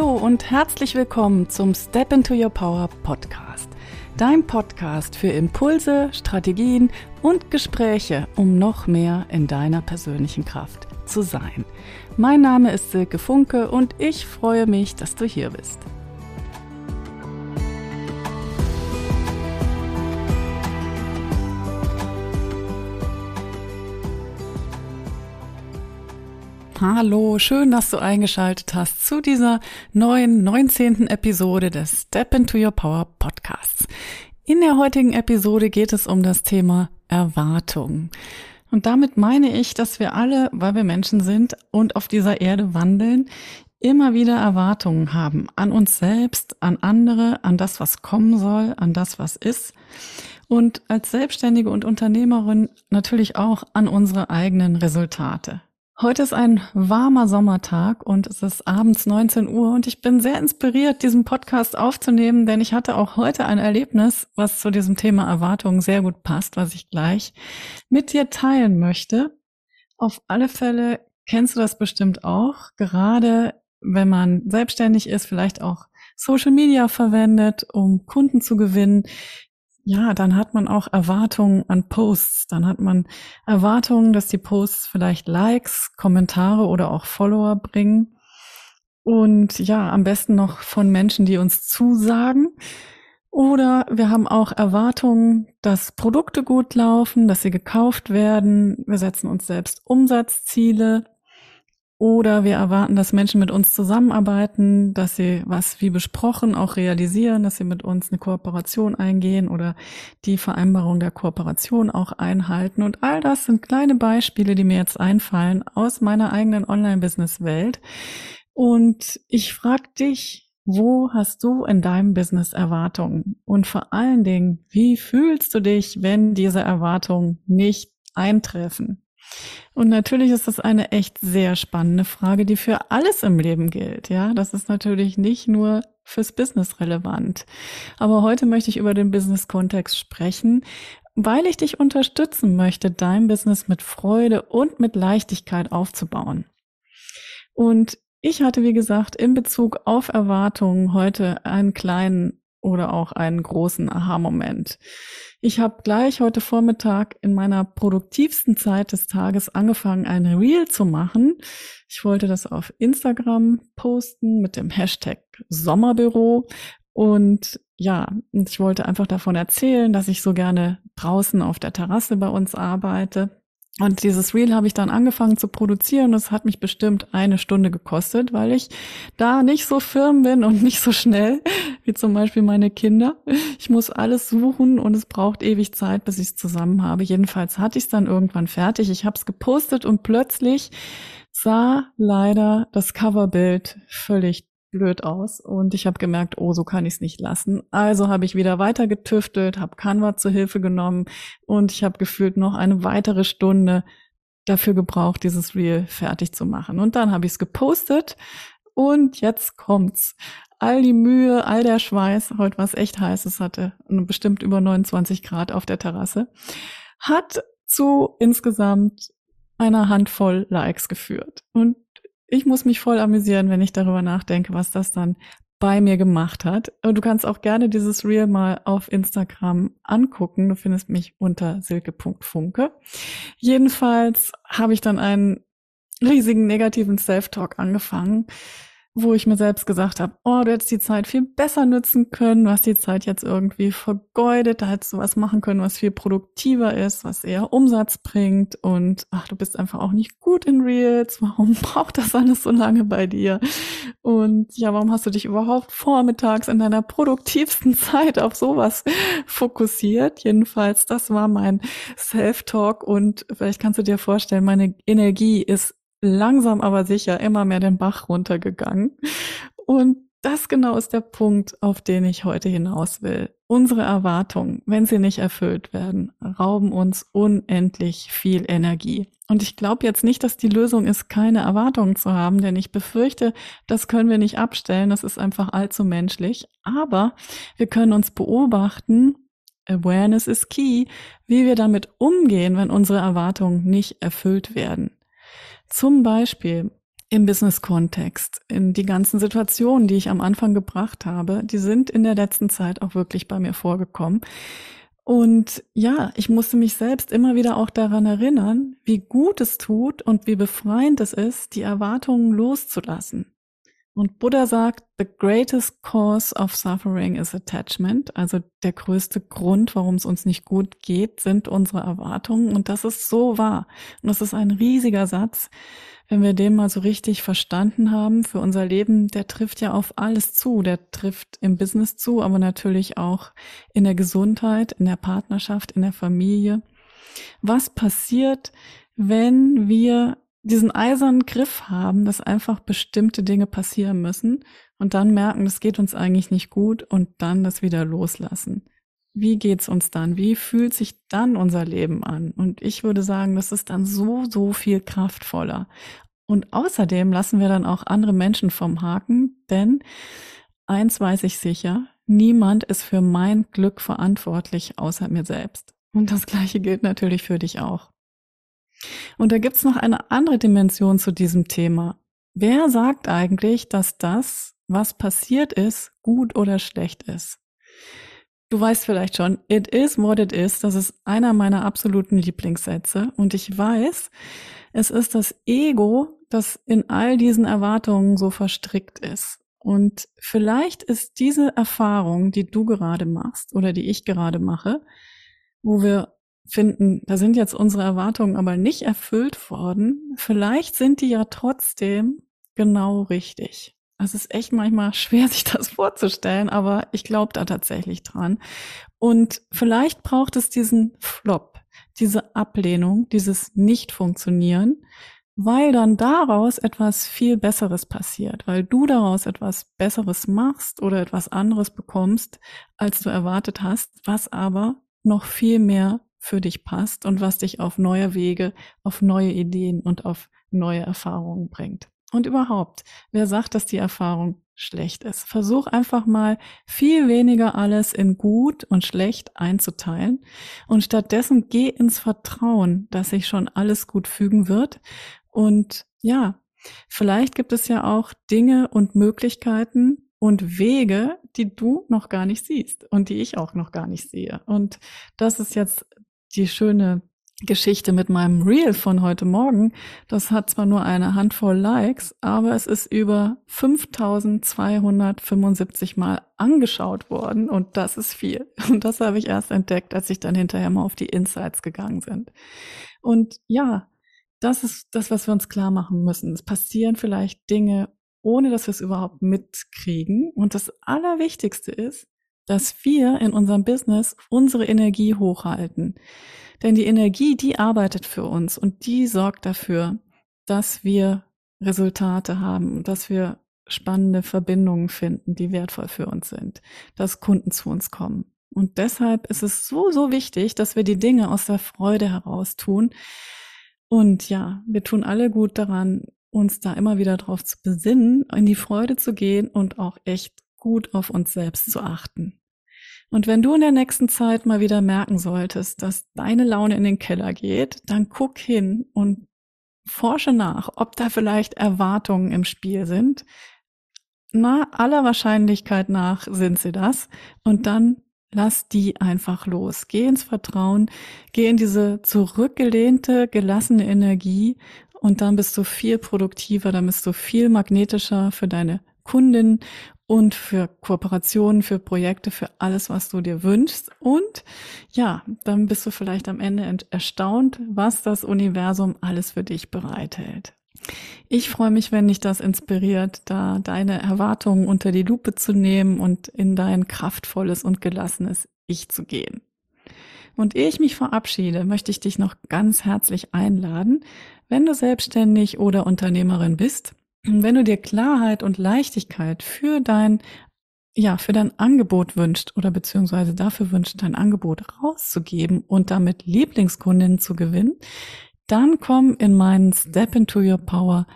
Hallo und herzlich willkommen zum Step into Your Power Podcast. Dein Podcast für Impulse, Strategien und Gespräche, um noch mehr in deiner persönlichen Kraft zu sein. Mein Name ist Silke Funke und ich freue mich, dass du hier bist. Hallo, schön, dass du eingeschaltet hast zu dieser neuen 19. Episode des Step into Your Power Podcasts. In der heutigen Episode geht es um das Thema Erwartung. Und damit meine ich, dass wir alle, weil wir Menschen sind und auf dieser Erde wandeln, immer wieder Erwartungen haben an uns selbst, an andere, an das, was kommen soll, an das, was ist. Und als Selbstständige und Unternehmerin natürlich auch an unsere eigenen Resultate. Heute ist ein warmer Sommertag und es ist abends 19 Uhr und ich bin sehr inspiriert, diesen Podcast aufzunehmen, denn ich hatte auch heute ein Erlebnis, was zu diesem Thema Erwartungen sehr gut passt, was ich gleich mit dir teilen möchte. Auf alle Fälle kennst du das bestimmt auch, gerade wenn man selbstständig ist, vielleicht auch Social Media verwendet, um Kunden zu gewinnen, ja, dann hat man auch Erwartungen an Posts. Dann hat man Erwartungen, dass die Posts vielleicht Likes, Kommentare oder auch Follower bringen. Und ja, am besten noch von Menschen, die uns zusagen. Oder wir haben auch Erwartungen, dass Produkte gut laufen, dass sie gekauft werden. Wir setzen uns selbst Umsatzziele. Oder wir erwarten, dass Menschen mit uns zusammenarbeiten, dass sie was wie besprochen auch realisieren, dass sie mit uns eine Kooperation eingehen oder die Vereinbarung der Kooperation auch einhalten. Und all das sind kleine Beispiele, die mir jetzt einfallen aus meiner eigenen Online-Business-Welt. Und ich frage dich, wo hast du in deinem Business Erwartungen? Und vor allen Dingen, wie fühlst du dich, wenn diese Erwartungen nicht eintreffen? Und natürlich ist das eine echt sehr spannende Frage, die für alles im Leben gilt. Ja, das ist natürlich nicht nur fürs Business relevant. Aber heute möchte ich über den Business-Kontext sprechen, weil ich dich unterstützen möchte, dein Business mit Freude und mit Leichtigkeit aufzubauen. Und ich hatte, wie gesagt, in Bezug auf Erwartungen heute einen kleinen oder auch einen großen Aha-Moment. Ich habe gleich heute Vormittag in meiner produktivsten Zeit des Tages angefangen, ein Reel zu machen. Ich wollte das auf Instagram posten mit dem Hashtag Sommerbüro. Und ja, ich wollte einfach davon erzählen, dass ich so gerne draußen auf der Terrasse bei uns arbeite und dieses Reel habe ich dann angefangen zu produzieren. Das hat mich bestimmt eine Stunde gekostet, weil ich da nicht so firm bin und nicht so schnell wie zum Beispiel meine Kinder. Ich muss alles suchen und es braucht ewig Zeit, bis ich es zusammen habe. Jedenfalls hatte ich es dann irgendwann fertig. Ich habe es gepostet und plötzlich sah leider das Coverbild völlig blöd aus und ich habe gemerkt, oh, so kann ich es nicht lassen. Also habe ich wieder weiter getüftelt, habe Canva zur Hilfe genommen und ich habe gefühlt noch eine weitere Stunde dafür gebraucht, dieses Reel fertig zu machen. Und dann habe ich es gepostet und jetzt kommt's. All die Mühe, all der Schweiß, heute was echt heiß, es hatte bestimmt über 29 Grad auf der Terrasse, hat zu insgesamt einer Handvoll Likes geführt. Und ich muss mich voll amüsieren, wenn ich darüber nachdenke, was das dann bei mir gemacht hat. Und du kannst auch gerne dieses Reel mal auf Instagram angucken. Du findest mich unter silke.funke. Jedenfalls habe ich dann einen riesigen negativen Self-Talk angefangen wo ich mir selbst gesagt habe, oh, du hättest die Zeit viel besser nutzen können, du hast die Zeit jetzt irgendwie vergeudet, da hättest du was machen können, was viel produktiver ist, was eher Umsatz bringt. Und ach, du bist einfach auch nicht gut in Reels, warum braucht das alles so lange bei dir? Und ja, warum hast du dich überhaupt vormittags in deiner produktivsten Zeit auf sowas fokussiert? Jedenfalls, das war mein Self-Talk. Und vielleicht kannst du dir vorstellen, meine Energie ist langsam aber sicher immer mehr den Bach runtergegangen. Und das genau ist der Punkt, auf den ich heute hinaus will. Unsere Erwartungen, wenn sie nicht erfüllt werden, rauben uns unendlich viel Energie. Und ich glaube jetzt nicht, dass die Lösung ist, keine Erwartungen zu haben, denn ich befürchte, das können wir nicht abstellen, das ist einfach allzu menschlich. Aber wir können uns beobachten, Awareness is key, wie wir damit umgehen, wenn unsere Erwartungen nicht erfüllt werden. Zum Beispiel, im Business-Kontext, in die ganzen Situationen, die ich am Anfang gebracht habe, die sind in der letzten Zeit auch wirklich bei mir vorgekommen. Und ja, ich musste mich selbst immer wieder auch daran erinnern, wie gut es tut und wie befreiend es ist, die Erwartungen loszulassen. Und Buddha sagt, the greatest cause of suffering is attachment. Also der größte Grund, warum es uns nicht gut geht, sind unsere Erwartungen. Und das ist so wahr. Und das ist ein riesiger Satz. Wenn wir den mal so richtig verstanden haben für unser Leben, der trifft ja auf alles zu. Der trifft im Business zu, aber natürlich auch in der Gesundheit, in der Partnerschaft, in der Familie. Was passiert, wenn wir diesen eisernen Griff haben, dass einfach bestimmte Dinge passieren müssen und dann merken, das geht uns eigentlich nicht gut und dann das wieder loslassen. Wie geht's uns dann? Wie fühlt sich dann unser Leben an? Und ich würde sagen, das ist dann so, so viel kraftvoller. Und außerdem lassen wir dann auch andere Menschen vom Haken, denn eins weiß ich sicher, niemand ist für mein Glück verantwortlich außer mir selbst. Und das gleiche gilt natürlich für dich auch. Und da gibt's noch eine andere Dimension zu diesem Thema. Wer sagt eigentlich, dass das, was passiert ist, gut oder schlecht ist? Du weißt vielleicht schon, it is what it is. Das ist einer meiner absoluten Lieblingssätze. Und ich weiß, es ist das Ego, das in all diesen Erwartungen so verstrickt ist. Und vielleicht ist diese Erfahrung, die du gerade machst oder die ich gerade mache, wo wir finden, da sind jetzt unsere Erwartungen aber nicht erfüllt worden, vielleicht sind die ja trotzdem genau richtig. Es ist echt manchmal schwer, sich das vorzustellen, aber ich glaube da tatsächlich dran. Und vielleicht braucht es diesen Flop, diese Ablehnung, dieses Nicht-Funktionieren, weil dann daraus etwas viel Besseres passiert, weil du daraus etwas Besseres machst oder etwas anderes bekommst, als du erwartet hast, was aber noch viel mehr für dich passt und was dich auf neue Wege, auf neue Ideen und auf neue Erfahrungen bringt. Und überhaupt, wer sagt, dass die Erfahrung schlecht ist? Versuch einfach mal viel weniger alles in gut und schlecht einzuteilen und stattdessen geh ins Vertrauen, dass sich schon alles gut fügen wird. Und ja, vielleicht gibt es ja auch Dinge und Möglichkeiten, und Wege, die du noch gar nicht siehst und die ich auch noch gar nicht sehe. Und das ist jetzt die schöne Geschichte mit meinem Reel von heute Morgen, das hat zwar nur eine Handvoll Likes, aber es ist über 5275 Mal angeschaut worden und das ist viel. Und das habe ich erst entdeckt, als ich dann hinterher mal auf die Insights gegangen sind. Und ja, das ist das, was wir uns klar machen müssen. Es passieren vielleicht Dinge, ohne dass wir es überhaupt mitkriegen. Und das Allerwichtigste ist, dass wir in unserem Business unsere Energie hochhalten. Denn die Energie, die arbeitet für uns und die sorgt dafür, dass wir Resultate haben, dass wir spannende Verbindungen finden, die wertvoll für uns sind, dass Kunden zu uns kommen. Und deshalb ist es so, so wichtig, dass wir die Dinge aus der Freude heraus tun. Und ja, wir tun alle gut daran, uns da immer wieder drauf zu besinnen, in die Freude zu gehen und auch echt gut auf uns selbst zu achten. Und wenn du in der nächsten Zeit mal wieder merken solltest, dass deine Laune in den Keller geht, dann guck hin und forsche nach, ob da vielleicht Erwartungen im Spiel sind. Na, aller Wahrscheinlichkeit nach sind sie das. Und dann lass die einfach los. Geh ins Vertrauen, geh in diese zurückgelehnte, gelassene Energie und dann bist du viel produktiver, dann bist du viel magnetischer für deine Kundin und für Kooperationen, für Projekte, für alles, was du dir wünschst. Und ja, dann bist du vielleicht am Ende erstaunt, was das Universum alles für dich bereithält. Ich freue mich, wenn dich das inspiriert, da deine Erwartungen unter die Lupe zu nehmen und in dein kraftvolles und gelassenes Ich zu gehen. Und ehe ich mich verabschiede, möchte ich dich noch ganz herzlich einladen, wenn du selbstständig oder Unternehmerin bist, wenn du dir Klarheit und Leichtigkeit für dein ja, für dein Angebot wünscht oder beziehungsweise dafür wünscht, dein Angebot rauszugeben und damit Lieblingskundinnen zu gewinnen, dann komm in meinen Step into Your Power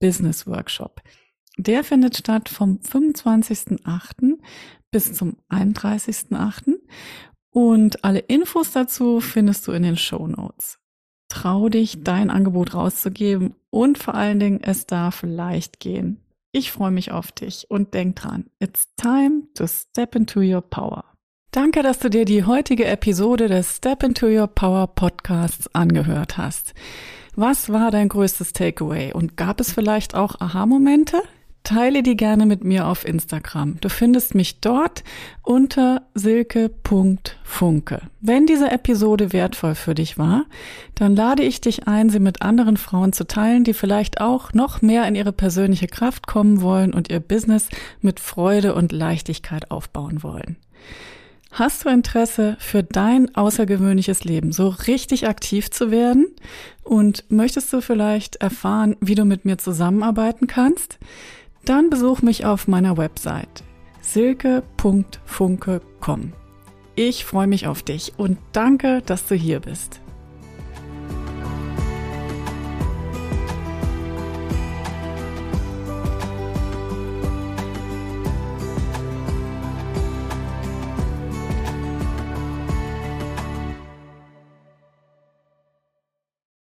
Business Workshop. Der findet statt vom 25.08. bis zum 31.08. Und alle Infos dazu findest du in den Show Notes. Trau dich, dein Angebot rauszugeben und vor allen Dingen, es darf leicht gehen. Ich freue mich auf dich und denk dran, it's time to step into your power. Danke, dass du dir die heutige Episode des Step into Your Power Podcasts angehört hast. Was war dein größtes Takeaway und gab es vielleicht auch Aha-Momente? Teile die gerne mit mir auf Instagram. Du findest mich dort unter silke.funke. Wenn diese Episode wertvoll für dich war, dann lade ich dich ein, sie mit anderen Frauen zu teilen, die vielleicht auch noch mehr in ihre persönliche Kraft kommen wollen und ihr Business mit Freude und Leichtigkeit aufbauen wollen. Hast du Interesse für dein außergewöhnliches Leben, so richtig aktiv zu werden? Und möchtest du vielleicht erfahren, wie du mit mir zusammenarbeiten kannst? Dann besuch mich auf meiner Website silke.funke.com. Ich freue mich auf dich und danke, dass du hier bist.